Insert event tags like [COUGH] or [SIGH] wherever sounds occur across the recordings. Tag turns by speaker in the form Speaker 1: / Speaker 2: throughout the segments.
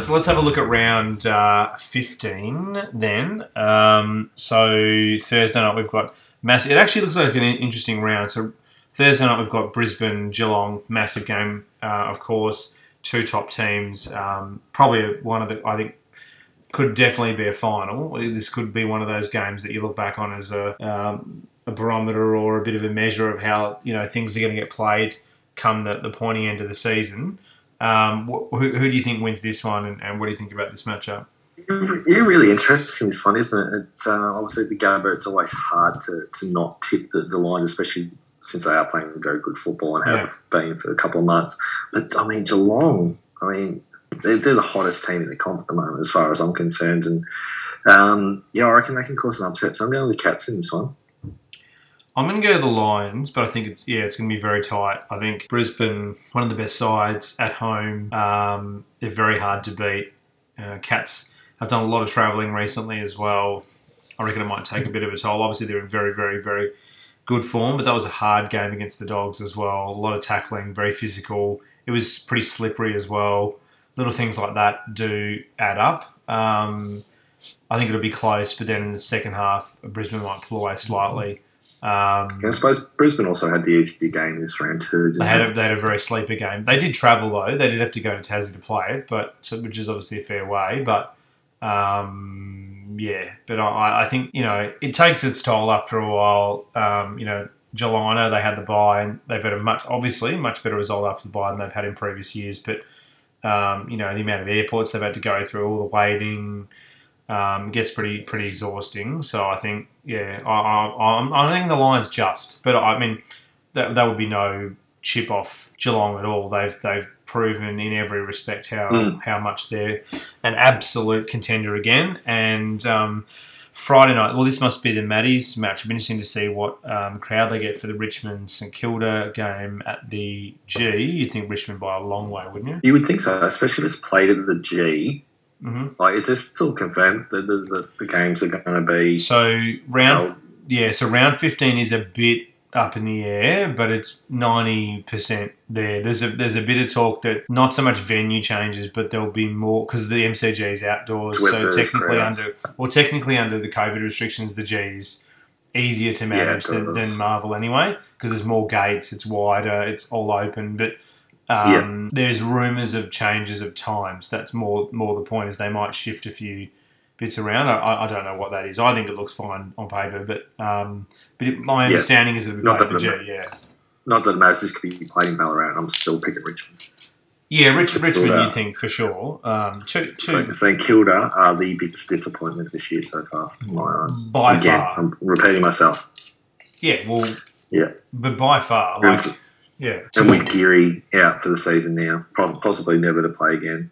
Speaker 1: let's let's have a look at round uh, fifteen then. Um, so Thursday night we've got massive. It actually looks like an interesting round. So Thursday night we've got Brisbane Geelong, massive game, uh, of course. Two top teams. Um, probably one of the I think could definitely be a final. This could be one of those games that you look back on as a, um, a barometer or a bit of a measure of how you know things are going to get played come the, the pointy end of the season. Um, wh- who, who do you think wins this one, and, and what do you think about this matchup?
Speaker 2: Yeah, really interesting this one, isn't it? It's uh, obviously the Gabba. It's always hard to, to not tip the, the Lions, especially since they are playing very good football and have been for a couple of months. But I mean, Geelong. I mean, they're, they're the hottest team in the comp at the moment, as far as I'm concerned. And um, yeah, I reckon they can cause an upset. So I'm going with the Cats in this one.
Speaker 1: I'm going to go the Lions, but I think it's yeah, it's going to be very tight. I think Brisbane, one of the best sides at home. Um, they're very hard to beat. Uh, Cats have done a lot of travelling recently as well. I reckon it might take a bit of a toll. Obviously, they're in very, very, very good form, but that was a hard game against the Dogs as well. A lot of tackling, very physical. It was pretty slippery as well. Little things like that do add up. Um, I think it'll be close, but then in the second half, Brisbane might pull away slightly. Um,
Speaker 2: I suppose Brisbane also had the easy game this round too.
Speaker 1: they had a, they had a very sleeper game. They did travel though. They did have to go to Tassie to play it, but which is obviously a fair way. But um, yeah, but I, I think you know it takes its toll after a while. Um, you know, know they had the buy and they've had a much obviously much better result after the buy than they've had in previous years. But um, you know the amount of airports they've had to go through, all the waiting. Um, gets pretty pretty exhausting. So I think, yeah, I, I, I'm, think the Lions just, but I mean, that, that would be no chip off Geelong at all. They've they've proven in every respect how
Speaker 2: Mm.
Speaker 1: how much they're an absolute contender again. And um, Friday night, well, this must be the Maddie's Match. It'll be interesting to see what um, crowd they get for the Richmond St Kilda game at the G. You'd think Richmond by a long way, wouldn't you?
Speaker 2: You would think so, especially if it's played at the G.
Speaker 1: hmm
Speaker 2: Like, is this still confirmed that the, the, the games are going to be?
Speaker 1: So round
Speaker 2: held?
Speaker 1: yeah, so round fifteen is a bit up in the air, but it's ninety percent there. There's a there's a bit of talk that not so much venue changes, but there'll be more because the MCG is outdoors. So technically
Speaker 2: crowds.
Speaker 1: under well technically under the COVID restrictions, the G's easier to manage
Speaker 2: Yeah,
Speaker 1: than, than Marvel anyway because there's more gates, it's wider, it's all open, but. Um, There's rumours of changes of times. That's more more the point is they might shift a few bits around. I- I, don't know what that is. I think it looks fine on paper, but um, but it, my
Speaker 2: Yeah.
Speaker 1: understanding is that
Speaker 2: Not that
Speaker 1: G. Yeah,
Speaker 2: Not that it matters. This could be playing in Ballarat. I'm still picking Richmond.
Speaker 1: yeah. Rich, Richmond, you think for sure? Um, two,
Speaker 2: So,
Speaker 1: two,
Speaker 2: St Kilda are the biggest disappointment this year so far, from my eyes.
Speaker 1: By
Speaker 2: Again,
Speaker 1: far.
Speaker 2: I'm repeating myself.
Speaker 1: yeah. Well,
Speaker 2: Yeah.
Speaker 1: but by far, like, yeah.
Speaker 2: and with Geary out for the season now, possibly never to play again.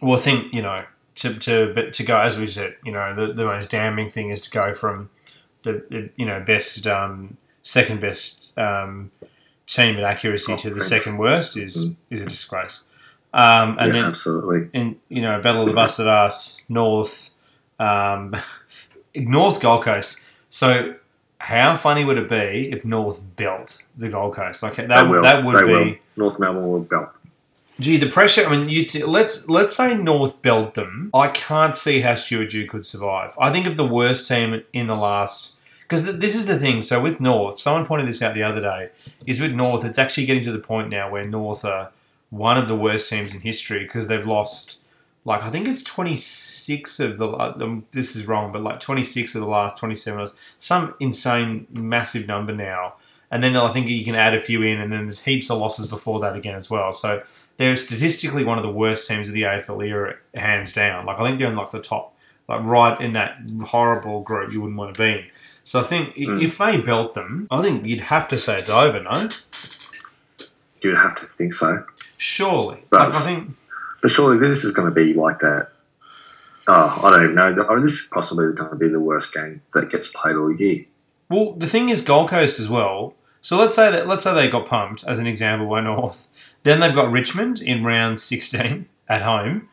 Speaker 1: Well, I think you know to to but to go as we said, you know, the, the most damning thing is to go from the, the you know best um, second best um, team at accuracy to the second worst is is a disgrace. Um, and
Speaker 2: yeah,
Speaker 1: then
Speaker 2: absolutely.
Speaker 1: in you know battle of the busted ass north um, [LAUGHS] north gold coast so how funny would it be if north built the gold coast like that,
Speaker 2: they will.
Speaker 1: that would
Speaker 2: they
Speaker 1: be
Speaker 2: will. North Melbourne will belt.
Speaker 1: gee the pressure i mean you t- let's let's say north built them i can't see how stuart dew could survive i think of the worst team in the last because th- this is the thing so with north someone pointed this out the other day is with north it's actually getting to the point now where north are one of the worst teams in history because they've lost like I think it's 26 of the um, this is wrong, but like 26 of the last 27 or some insane massive number now. And then I think you can add a few in, and then there's heaps of losses before that again as well. So they're statistically one of the worst teams of the AFL era, hands down. Like I think they're in like the top, like right in that horrible group you wouldn't want to be in. So I think
Speaker 2: Mm.
Speaker 1: if they belt them, I think you'd have to say it's over, no?
Speaker 2: You'd have to think so.
Speaker 1: Surely.
Speaker 2: Right.
Speaker 1: Like, I think
Speaker 2: But surely this is going to be like that. Oh, I don't know. I mean, this is possibly going to be the worst game that gets played all year.
Speaker 1: Well, the thing is, Gold Coast as well. So let's say that let's say they got pumped as an example by North. Then they've got Richmond in round sixteen at home.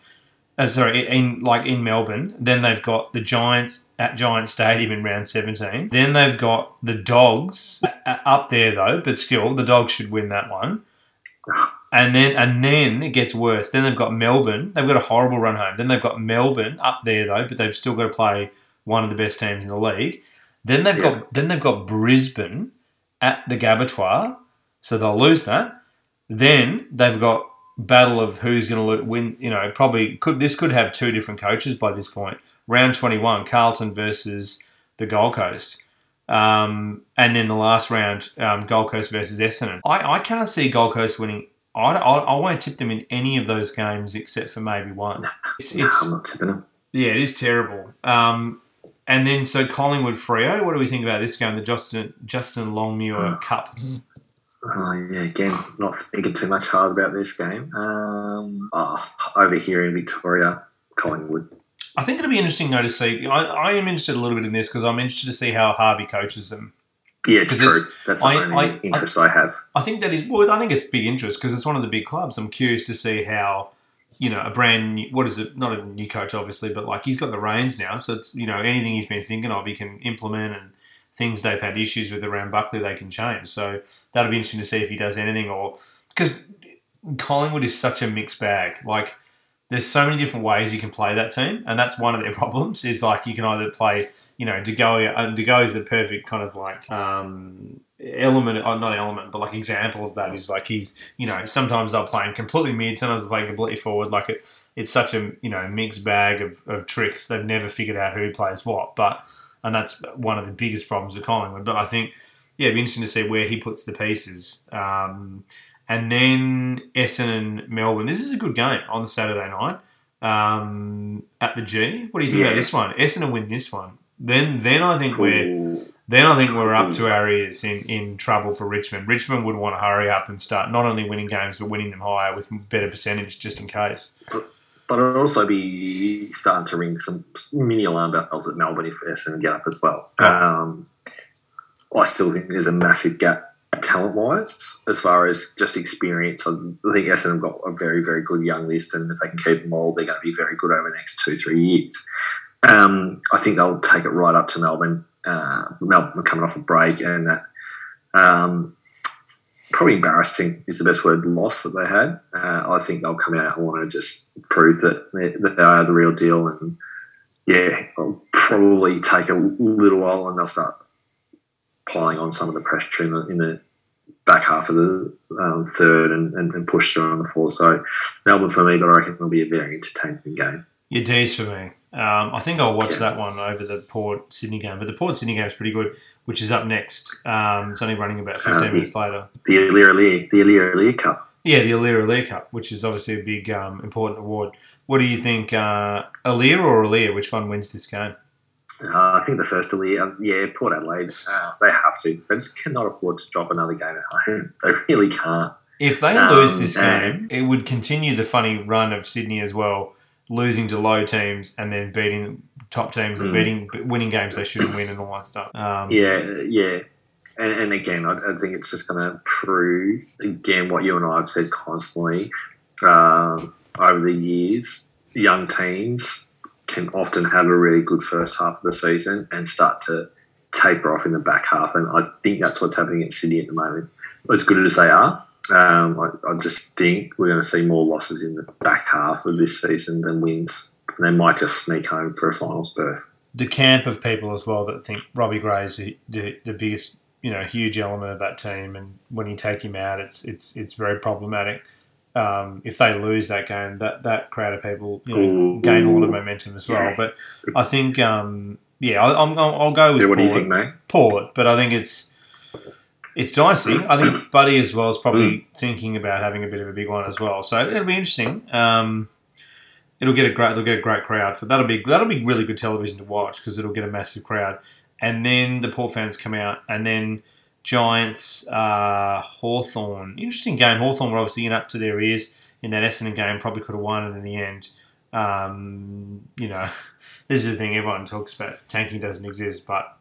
Speaker 1: Uh, sorry, in like in Melbourne. Then they've got the Giants at Giant Stadium in round seventeen. Then they've got the Dogs uh, up there though, but still the Dogs should win that one. And then and then it gets worse. Then they've got Melbourne. They've got a horrible run home. Then they've got Melbourne up there though, but they've still got to play one of the best teams in the league. Then they've
Speaker 2: Yeah.
Speaker 1: got then they've got Brisbane at the Gabbatoir, so they'll lose that. Then they've got battle of who's going to win. You know, probably could this could have two different coaches by this point. Round twenty one, Carlton versus the Gold Coast. Um, and then the last round, um, Gold Coast versus Essendon. I, I can't see Gold Coast winning. I, I, I won't tip them in any of those games except for maybe one. It's,
Speaker 2: Nah,
Speaker 1: it's
Speaker 2: I'm not tipping them.
Speaker 1: yeah, it is terrible. Um, and then so Collingwood Freo. What do we think about this game? The Justin Justin Longmuir Cup.
Speaker 2: Oh, yeah, again, not thinking too much hard about this game. Um, oh, over here in Victoria, Collingwood.
Speaker 1: I think it'll be interesting though to see. I, I am interested a little bit in this because I'm interested to see how Harvey coaches them.
Speaker 2: Yeah, true. That's the only
Speaker 1: I-
Speaker 2: interest I, have.
Speaker 1: I think that is well. I think it's big interest because it's one of the big clubs. I'm curious to see how you know a brand new, what is it? Not a new coach, obviously, but like he's got the reins now, so it's you know anything he's been thinking of, he can implement, and things they've had issues with around Buckley, they can change. So that'll be interesting to see if he does anything or because Collingwood is such a mixed bag. Like there's so many different ways you can play that team, and that's one of their [LAUGHS] problems. Is like you can either play, you know, De Goey. Uh, De Goey is the perfect kind of like um, element, or not element, but like example of that is like he's, you know, sometimes they'll play him completely mid, sometimes they'll play completely forward. Like it, it's such a you know mixed bag of, of tricks. They've never figured out who plays what, but and that's one of the biggest problems with Collingwood. But I think yeah, it'd be interesting to see where he puts the pieces. Um, and then Essendon and Melbourne. This is a good game on the Saturday night um, at the G. What do you think about this one? Essendon win this one. Then, then I think we're then I think we're up to our ears in, in trouble for Richmond. Richmond would want to hurry up and start not only winning games but winning them higher with better percentage, just in case.
Speaker 2: But it'll also be starting to ring some mini alarm bells at Melbourne if Essendon get up as well.
Speaker 1: Oh.
Speaker 2: Um, I still think there's a massive gap talent wise as far as just experience. I think Essendon have got a very, very good young list, and if they can keep them all, they're going to be very good over the next two, three years. Um, I think they'll take it right up to Melbourne. Uh, Melbourne coming off a break, and that um, probably embarrassing is the best word loss that they had. Uh, I think they'll come out and want to just prove that they, that they are the real deal. And yeah, it'll probably take a little while and they'll start piling on some of the pressure in the, in the back half of the um, third and, and, and push through on the fourth. So Melbourne for me, but I reckon it'll be a very entertaining game.
Speaker 1: Your D's for me. Um, I think I'll watch that one over the Port Sydney game, but the Port Sydney game is pretty good, which is up next. Um, it's only running about 15
Speaker 2: Uh, the-
Speaker 1: minutes later.
Speaker 2: The Aliir Aliir, the Aliir Aliir Cup.
Speaker 1: Yeah, the Aliir Aliir Cup, which is obviously a big, um, important award. What do you think, uh, Aliir or Aliir? Which one wins this game?
Speaker 2: Uh, I think the first Aliir, um, yeah, Port Adelaide, uh, they have to. They just cannot afford to drop another game at home. [LAUGHS] They really can't.
Speaker 1: If they
Speaker 2: Um,
Speaker 1: lose this
Speaker 2: and-
Speaker 1: game, it would continue the funny run of Sydney as well, losing to low teams and then beating top teams and
Speaker 2: Mm.
Speaker 1: beating winning games they shouldn't win and all that stuff. Um,
Speaker 2: Yeah, yeah. And, and again, I, I think it's just going to prove, again, what you and I have said constantly um, over the years. Young teams can often have a really good first half of the season and start to taper off in the back half. And I think that's what's happening at Sydney at the moment. As good as they are, um, I, I just think we're going to see more losses in the back half of this season than wins. And they might just sneak home for a finals berth.
Speaker 1: the camp of people as well that think Robbie Gray is the, the, the biggest, you know, huge element of that team, and when you take him out, it's it's it's very problematic. Um, if they lose that game, that that crowd of people, you know,
Speaker 2: Ooh.
Speaker 1: gain a lot of momentum as well.
Speaker 2: Yeah.
Speaker 1: But I think, um, yeah, I, I'm, I'll, I'll go with
Speaker 2: Yeah, what do you think, mate?
Speaker 1: Port, but I think it's it's dicey. I think [COUGHS] Buddy as well is probably
Speaker 2: Mm.
Speaker 1: thinking about having a bit of a big one as well. So it'll be interesting. Um, it'll get a great it'll get a great crowd. For that'll be that'll be really good television to watch because it'll get a massive crowd. And then the Port fans come out, and then Giants uh, Hawthorn. Interesting game. Hawthorn were obviously in up to their ears in that Essendon game. Probably could have won it in the end. Um, you know, [LAUGHS] this is the thing everyone talks about. Tanking doesn't exist, but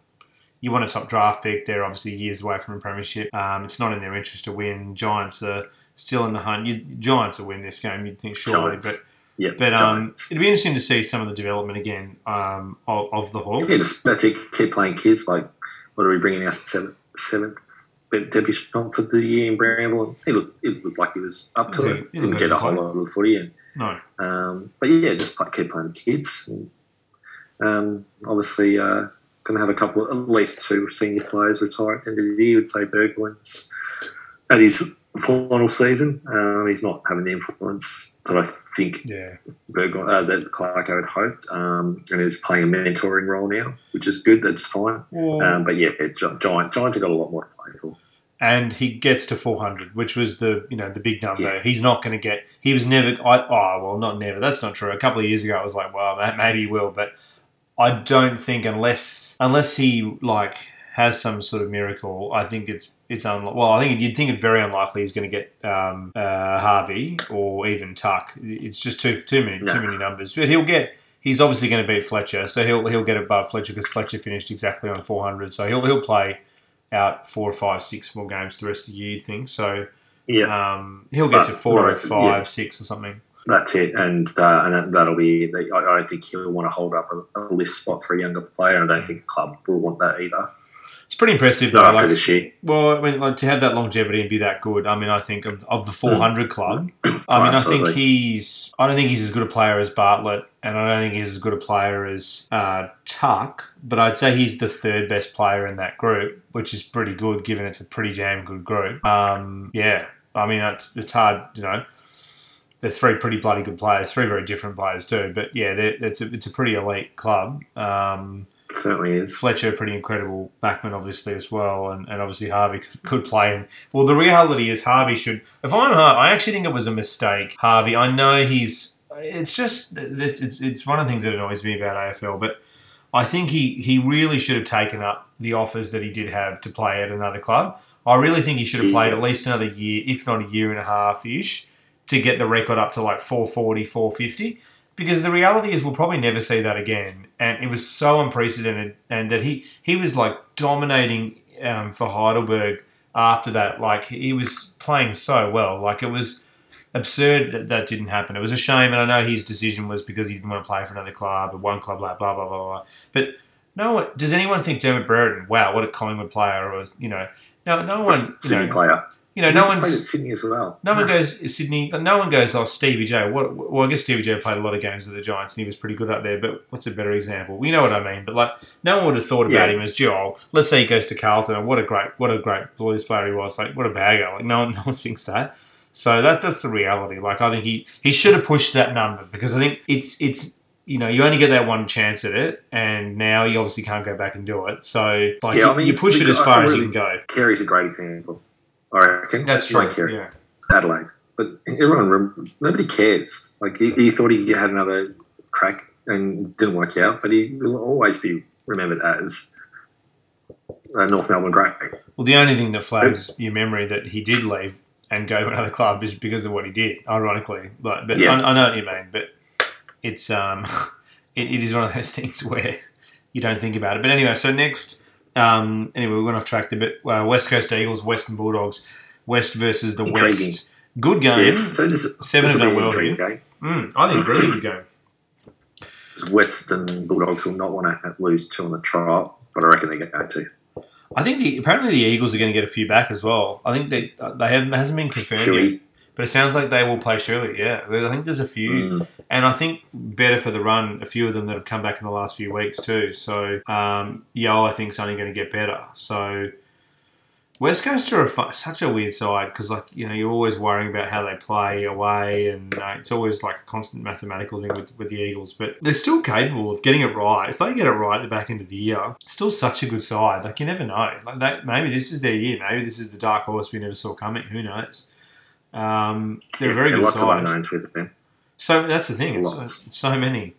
Speaker 1: you want a top draft pick. They're obviously years away from a premiership. Um, it's not in their interest to win. Giants are still in the hunt. You, Giants will win this game. You'd think surely,
Speaker 2: Giants.
Speaker 1: but
Speaker 2: Yeah,
Speaker 1: but um, it'd be interesting to see some of the development again um, of, of the Hawks.
Speaker 2: Yeah, just that's it. Keep playing kids. Like, what are we bringing us seventh, seventh debutant for the year in Bramble. He looked, it looked like he was up to it. Didn't get a whole lot of the footy. And,
Speaker 1: No.
Speaker 2: um, but yeah, just play, keep playing the kids. And, um, obviously, uh, going to have a couple, at least two senior players retire at the end of the year. Would say Burgoyne's at his final season. Um, he's not having the influence that I think
Speaker 1: Yeah.
Speaker 2: Uh, that Clark had hoped, um, and he's playing a mentoring role now, which is good. That's fine. Um, but yeah, Gi- Giant, Giants have got a lot more to play for.
Speaker 1: and he gets to 400, which was the you know the big number.
Speaker 2: Yeah.
Speaker 1: He's not going to get. He was never. I, oh well, not never. That's not true. A couple of years ago, I was like, well, maybe he will, but I don't think unless unless he like has some sort of miracle, I think it's it's unlikely. Well, I think you'd think it's very unlikely he's going to get um, uh, Harvey or even Tuck. It's just too too many
Speaker 2: No.
Speaker 1: too many numbers. But he'll get. He's obviously going to beat Fletcher, so he'll he'll get above Fletcher because Fletcher finished exactly on 400. So he'll he'll play out four or five, six more games the rest of the year. You'd think so.
Speaker 2: Yeah,
Speaker 1: Um, he'll get to
Speaker 2: But,
Speaker 1: four or five,
Speaker 2: yeah.
Speaker 1: six or something.
Speaker 2: That's it, and uh, and that- that'll be. I, I don't think he'll want to hold up a, a list spot for a younger player. and I don't think the club will want that either.
Speaker 1: It's pretty impressive though.
Speaker 2: After
Speaker 1: Like,
Speaker 2: this year,
Speaker 1: well, I mean, like to have that longevity and be that good. I mean, I think of, of the 400 club. [COUGHS] I mean, I think he's. I don't think he's as good a player as Bartlett, and I don't think he's as good a player as uh, Tuck. But I'd say he's the third best player in that group, which is pretty good given it's a pretty damn good group. Um, yeah, I mean, it's it's hard, you know. They're three pretty bloody good players, three very different players too. But yeah, it's a, it's a pretty elite club. Um,
Speaker 2: certainly is.
Speaker 1: Fletcher, pretty incredible backman, obviously as well, and, and obviously Harvey could, could play. And well, the reality is Harvey should. If I'm Harvey, I actually think it was a mistake. Harvey, I know he's. It's just it's it's, it's one of the things that annoys me about AFL, but I think he he really should have taken up the offers that he did have to play at another club. I really think he should have played at least another year, if not a year and a half ish, to get the record up to like 440, 450 because the reality is we'll probably never see that again. And it was so unprecedented, and that he he was like dominating um, for Heidelberg after that. Like he was playing so well. Like it was absurd that that didn't happen. It was a shame, and I know his decision was because he didn't want to play for another club or one club, blah blah blah blah blah. But no one does anyone think Dermott Brereton? Wow, what a Collingwood player! Or you know, no no one. You know,
Speaker 2: player.
Speaker 1: You know
Speaker 2: He
Speaker 1: no
Speaker 2: played at
Speaker 1: one's.
Speaker 2: Sydney as well.
Speaker 1: No one [LAUGHS] goes Sydney. No one goes. Oh, Stevie J. What? Well, I guess Stevie J played a lot of games with the Giants, and he was pretty good up there. But what's a better example? We know what I mean. But like, no one would have thought about
Speaker 2: Yeah.
Speaker 1: him as Joel. Oh, let's say he goes to Carlton, and what a great, what a great Blues player he was. Like, what a bagger. Like, no one, [LAUGHS] no one thinks that. So that's that's the reality. Like, I think he he should have pushed that number because I think it's it's. You know, you only get that one chance at it, and now you obviously can't go back and do it. So, like,
Speaker 2: Yeah,
Speaker 1: you,
Speaker 2: I mean,
Speaker 1: you push it as far
Speaker 2: I
Speaker 1: as you can go.
Speaker 2: Carey's a great example. I reckon.
Speaker 1: That's
Speaker 2: Like
Speaker 1: true. Yeah.
Speaker 2: Adelaide. But everyone, nobody cares. Like he, he thought he had another crack and didn't work out, but he will always be remembered as a North Melbourne great.
Speaker 1: Well, the only thing that flags your memory that he did leave and go to another club is because of what he did. Ironically, like, but
Speaker 2: Yeah.
Speaker 1: I, I know what you mean. But it's um, [LAUGHS] it, it is one of those [LAUGHS] things where you don't think about it. But anyway, so next, um, anyway, we went off track a bit. Uh, West Coast Eagles, Western Bulldogs, West versus the
Speaker 2: Intriguing.
Speaker 1: West. Good game.
Speaker 2: Yes. So this,
Speaker 1: Seven
Speaker 2: this
Speaker 1: of
Speaker 2: will
Speaker 1: them
Speaker 2: be an
Speaker 1: will
Speaker 2: game.
Speaker 1: Mm, I think really good game.
Speaker 2: Western Bulldogs will not want to lose two on the trial, but I reckon they're going to.
Speaker 1: I think the, apparently the Eagles are going to get a few back as well. I think they they haven't hasn't been confirmed yet. But it sounds like they will play Shirley, yeah. I think there's a few,
Speaker 2: Mm.
Speaker 1: and I think better for the run, a few of them that have come back in the last few weeks too. So, um, Yeo, I think, is only going to get better. So, West Coast are a such a weird side because, like, you know, you're always worrying about how they play away, and uh, it's always like a constant mathematical thing with, with the Eagles. But they're still capable of getting it right. If they get it right at the back end of the year, still such a good side. Like, you never know. Like, that, maybe this is their year. Maybe this is the dark horse we never saw coming. Who knows? Um, they're a very
Speaker 2: Yeah,
Speaker 1: good
Speaker 2: lots
Speaker 1: side.
Speaker 2: of unknowns with them.
Speaker 1: So that's the thing. It's, it's so many.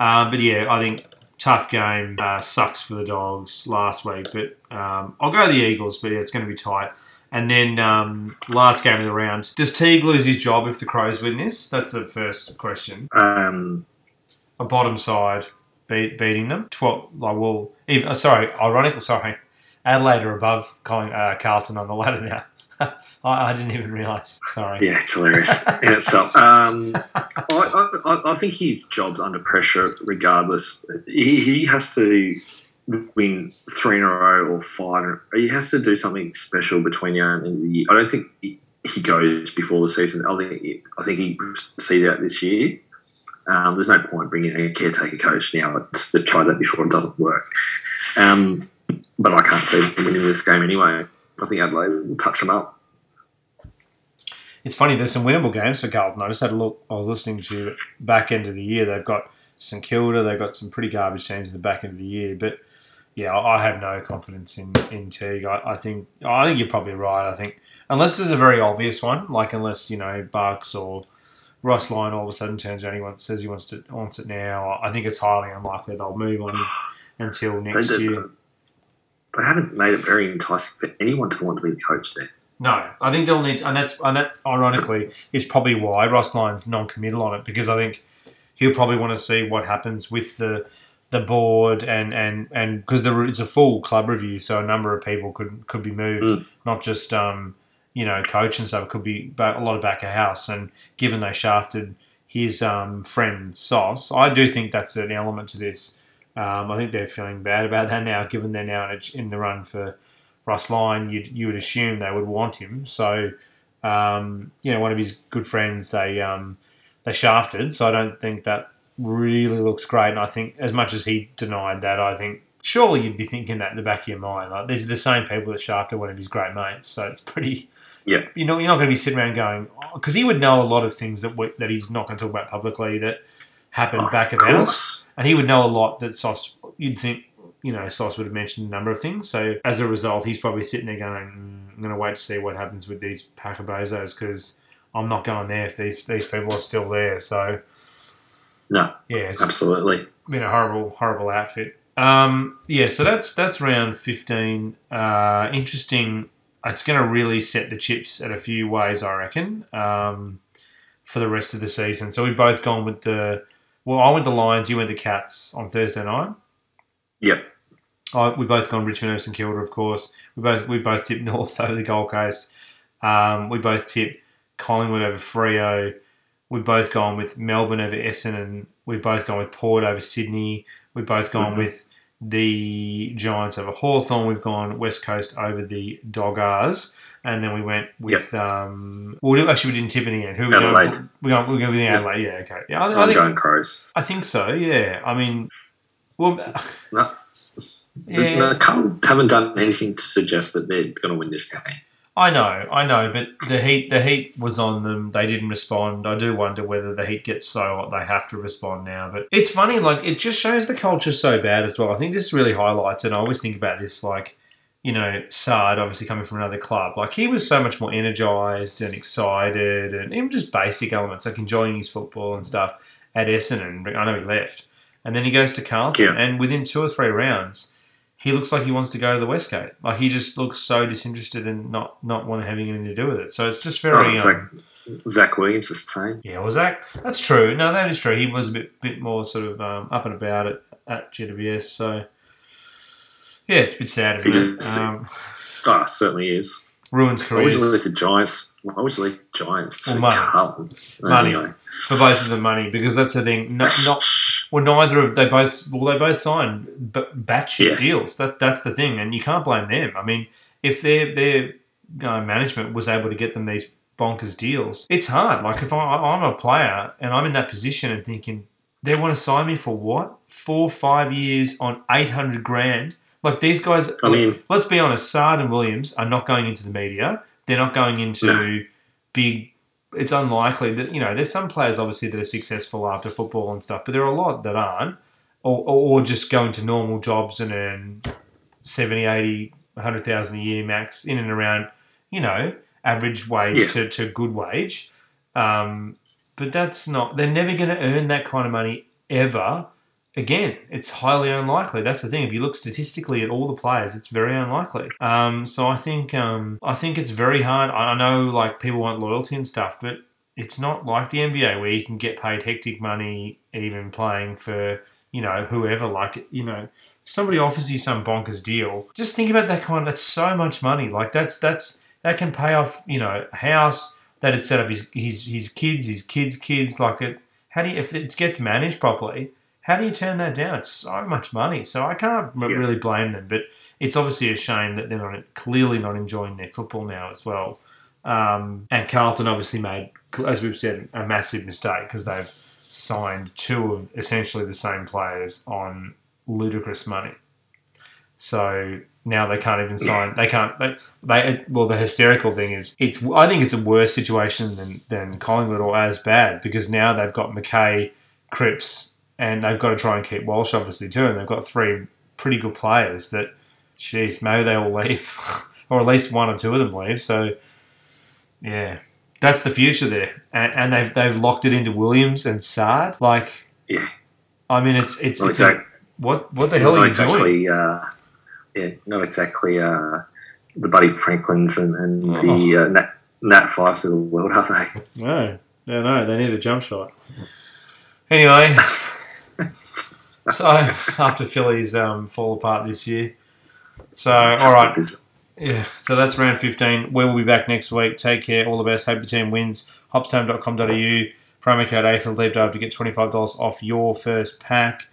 Speaker 1: Uh, but yeah, I think tough game. Uh, sucks for the dogs last week, but um, I'll go the Eagles. But yeah, it's going to be tight. And then um, last game of the round. Does Teague lose his job if the Crows win this? That's the first question.
Speaker 2: Um,
Speaker 1: A bottom side beat, beating them. Twelve. Like well, even, uh, sorry, ironical. Sorry, Adelaide are above Colin, uh, Carlton on the ladder now. I, I didn't even realise. Sorry.
Speaker 2: yeah, it's hilarious in itself. Um, I, I, I think his job's under pressure regardless. He, he has to win three in a row or five. He has to do something special between now and the year. I don't think he, he goes before the season. I think he, I think he proceeds out this year. Um, there's no point bringing a caretaker coach now. They've tried that before; it doesn't work. Um, but I can't see winning this game anyway. I think Adelaide will touch them up.
Speaker 1: It's funny. There's some winnable games for Carlton. I just had a look. I was listening to back end of the year. They've got St Kilda. They've got some pretty garbage teams in the back end of the year. But yeah, I have no confidence in in Teague. I, I think I think you're probably right. I think unless there's a very obvious one, like unless you know Bucks or Ross Lyon all of a sudden turns around and says he wants to wants it now. I think it's highly unlikely they'll move on until next
Speaker 2: they,
Speaker 1: year.
Speaker 2: They haven't made it very enticing for anyone to want to be the coach there.
Speaker 1: No, I think they'll need, and that's and that ironically is probably why Ross Lyon's non-committal on it because I think he'll probably want to see what happens with the the board and and and because it's a full club review, so a number of people could could be moved,
Speaker 2: Mm.
Speaker 1: not just um, you know coach and stuff. It could be a lot of back of house, and given they shafted his um, friend Sauce, I do think that's an element to this. Um, I think they're feeling bad about that now, given they're now in, a, in the run for Ross Lyon. You you would assume they would want him, so um, you know one of his good friends they um, they shafted. So I don't think that really looks great. And I think as much as he denied that, I think surely you'd be thinking that in the back of your mind. Like these are the same people that shafted one of his great mates, so it's pretty.
Speaker 2: Yeah.
Speaker 1: You know, you're not going to be sitting around going because he would know a lot of things that we, that he's not going to talk about publicly that happened
Speaker 2: Oh,
Speaker 1: back
Speaker 2: of
Speaker 1: of house, and he would know a lot that Sauce. You'd think. You know, Sauce would have mentioned a number of things. So as a result, he's probably sitting there going, mm, "I'm going to wait to see what happens with these pack of bozos because I'm not going there if these these people are still there." So
Speaker 2: No,
Speaker 1: yeah, it's
Speaker 2: absolutely.
Speaker 1: been a horrible, horrible outfit. Um, yeah, so that's that's round fifteen. Uh, interesting. It's going to really set the chips at a few ways, I reckon, um, for the rest of the season. So we've both gone with the. Well, I went the Lions. You went the Cats on Thursday night.
Speaker 2: Yep.
Speaker 1: I, we both gone Richmond over St Kilda, of course. We both we both tipped North [LAUGHS] over the Gold Coast. Um, we both tipped Collingwood over Freo. We've both gone with Melbourne over Essendon. We've both gone with Port over Sydney. We've both gone
Speaker 2: Mhm.
Speaker 1: with the Giants over Hawthorn. We've gone West Coast over the Doggars. And then we went with um. Well, actually, we didn't tip in the end. Who we
Speaker 2: Adelaide.
Speaker 1: going? We going. We going with the. Adelaide. Yeah. Okay. Yeah. I, I
Speaker 2: I'm
Speaker 1: think.
Speaker 2: going Crows.
Speaker 1: I think so. Yeah. I mean. Well.
Speaker 2: No.
Speaker 1: Yeah.
Speaker 2: No, haven't done anything to suggest that they're going to win this game.
Speaker 1: I know, I know, but the heat the heat was on them. They didn't respond. I do wonder whether the heat gets so hot they have to respond now. But it's funny, like it just shows the culture so bad as well. I think this really highlights, and I always think about this, like you know, Saad obviously coming from another club, like he was so much more energized and excited, and even just basic elements like enjoying his football and stuff at Essendon. I know he left, and then he goes to Carlton,
Speaker 2: Yeah.
Speaker 1: and within two or three rounds he looks like he wants to go to the Westgate. Like he just looks so disinterested and not not want to have anything to do with it. So it's just very.
Speaker 2: Oh, it's like-
Speaker 1: um,
Speaker 2: Zach Williams is the same.
Speaker 1: yeah, was that? That's true. No, that is true. He was a bit bit more sort of um, up and about at, at GWS. So yeah, it's a bit sad. Isn't it? Um,
Speaker 2: Oh, certainly is.
Speaker 1: ruins
Speaker 2: I wish you leave the Giants. I wish leave Giants.
Speaker 1: Well, money.
Speaker 2: Carlton.
Speaker 1: Money.
Speaker 2: Anyway.
Speaker 1: for both of them money because that's the thing. No, not [LAUGHS] well, neither of they both well they both signed b- batshit
Speaker 2: Yeah.
Speaker 1: deals. That that's the thing, and you can't blame them. I mean, if their their uh, management was able to get them these bonkers deals, it's hard. Like if I, I'm a player and I'm in that position and thinking they want to sign me for what four five years on eight hundred grand. Like these guys,
Speaker 2: I mean,
Speaker 1: let's be honest, Saad and Williams are not going into the media. They're not going into
Speaker 2: No.
Speaker 1: big. It's unlikely that you know. There's some players obviously that are successful after football and stuff, but there are a lot that aren't, or, or, or just go into normal jobs and earn 70, 80, 100,000 a year max in and around, you know, average wage
Speaker 2: Yeah.
Speaker 1: to, to good wage. Um, but that's not. They're never going to earn that kind of money ever again, it's highly unlikely. That's the thing. If you look statistically at all the players, it's very unlikely. Um, so I think um, I think it's very hard. I know like people want loyalty and stuff, but it's not like the NBA where you can get paid hectic money even playing for you know whoever. Like you know, somebody offers you some bonkers deal. Just think about that kind. That's so much money. Like that's that's that can pay off you know a house that had set up his his his kids, his kids' kids. Like it. How do you, if it gets managed properly? How do you turn that down? It's so much money. So I can't
Speaker 2: Yeah.
Speaker 1: really blame them. But it's obviously a shame that they're not clearly not enjoying their football now as well. Um, and Carlton obviously made, as we've said, a massive mistake because they've signed two of essentially the same players on ludicrous money. So now they can't even sign. They can't. They, they well, the hysterical thing is, it's. I think it's a worse situation than than Collingwood or as bad because now they've got McKay, Cripps, and they've got to try and keep Walsh obviously too, and they've got three pretty good players that, jeez, maybe they all leave, [LAUGHS] or at least one or two of them leave. So, yeah, that's the future there, and, and they've they've locked it into Williams and Saad. Like,
Speaker 2: Yeah.
Speaker 1: I mean, it's it's,
Speaker 2: Not
Speaker 1: it's a- what what the hell are you doing?
Speaker 2: exactly, Uh, yeah, not exactly uh, the Buddy Franklins and, and
Speaker 1: Oh.
Speaker 2: the uh, Nat, Nat Fyfes of the world, are they?
Speaker 1: No, no, no. They need a jump shot. Anyway, [LAUGHS] so after Phillies um, fall apart this year, so all right, yeah. So that's round fifteen. We will be back next week. Take care. All the best. Hope the team wins. Hopstone.com.au. Promo code AFL Deep Dive to get twenty five dollars off your first pack.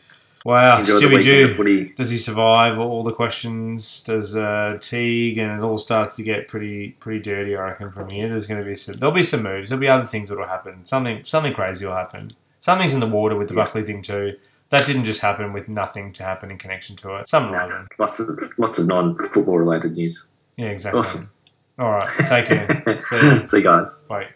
Speaker 1: Wow,
Speaker 2: enjoy
Speaker 1: Stewie
Speaker 2: Dew.
Speaker 1: Does he survive all the questions? Does uh, Teague and it all starts to get pretty pretty dirty? I reckon from here. There's going to be some. There'll be some moves. There'll be other things that will happen. Something something crazy will happen. Something's in the water with the
Speaker 2: Yeah.
Speaker 1: Buckley thing too. That didn't just happen with nothing to happen in connection to it. Will happen.
Speaker 2: Lots of lots of non football related news.
Speaker 1: Yeah, exactly.
Speaker 2: Awesome.
Speaker 1: All right. Take care. [LAUGHS] See.
Speaker 2: See you guys.
Speaker 1: Bye.